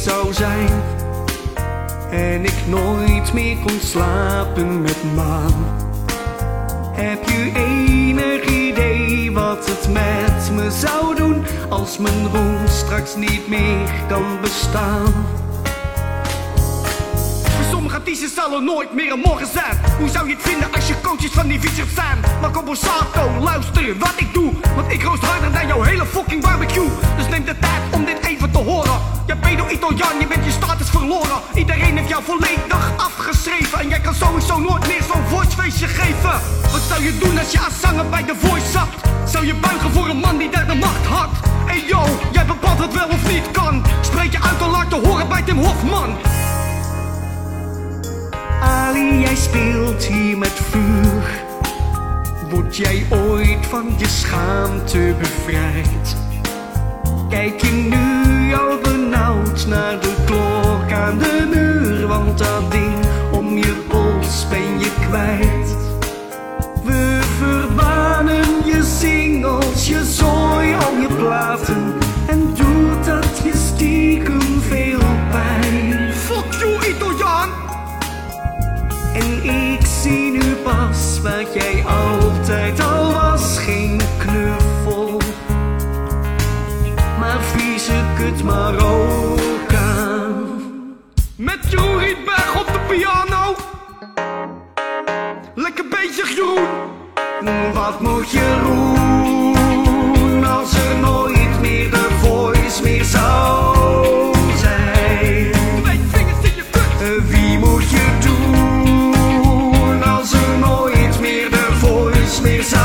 zou zijn. En ik nooit meer kon slapen met maan. Heb je enig idee wat het met me zou doen als mijn roem straks niet meer kan bestaan? Sommige zal er nooit meer een morgen zijn. Hoe zou je het vinden als je coaches van die fietsers zijn? Maar Borsato, luister wat ik doe. Want ik roost harder dan jouw hele fucking barbecue. Je pedo Italiaan, je bent je status verloren. Iedereen heeft jou volledig afgeschreven. En jij kan sowieso nooit meer zo'n voicefeestje geven. Wat zou je doen als je als zanger bij de voice zat? Zou je buigen voor een man die daar de macht had? Hey yo, jij bepaalt wat wel of niet kan. Spreek je uit en laat te horen bij Tim Hofman. Ali, jij speelt hier met vuur. Word jij ooit van je schaamte bevrijd? Kijk je aan de muur? Want dat ding om je pols ben je kwijt. We verbanen je singles, je zooi al je platen. En doet dat je stiekem veel pijn. Fuck you, Italiaan! En ik zie nu pas wat jij altijd al was, geen knuffel. Maar vieze kut aan. Met Jeroen Rietberg op de piano. Lekker bezig, Jeroen. Wat moet je doen als er nooit meer de voice meer zou zijn? Wie moet je doen als er nooit meer de voice meer zou